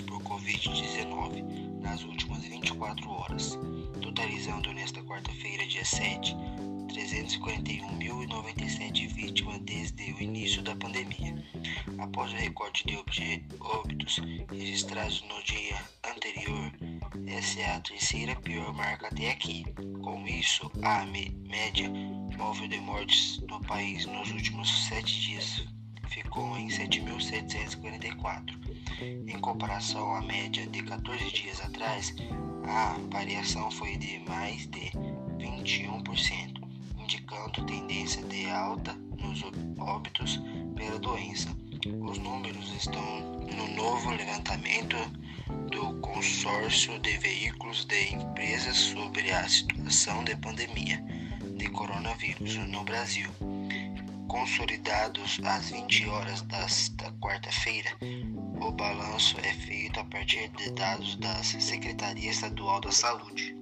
por Covid-19 nas últimas 24 horas, totalizando nesta quarta-feira, dia 7, 341.097 vítimas desde o início da pandemia. Após o recorde de óbitos registrados no dia anterior, essa é a terceira pior marca até aqui. Com isso, a média móvel de mortes no país nos últimos sete dias ficou em 7.744. Em comparação à média de 14 dias atrás, a variação foi de mais de 21%, indicando tendência de alta nos óbitos pela doença. Os números estão no novo levantamento do Consórcio de Veículos de Empresas sobre a situação de pandemia de coronavírus no Brasil. Consolidados às 20 horas desta quarta-feira, o balanço é feito a partir de dados da Secretaria Estadual da Saúde.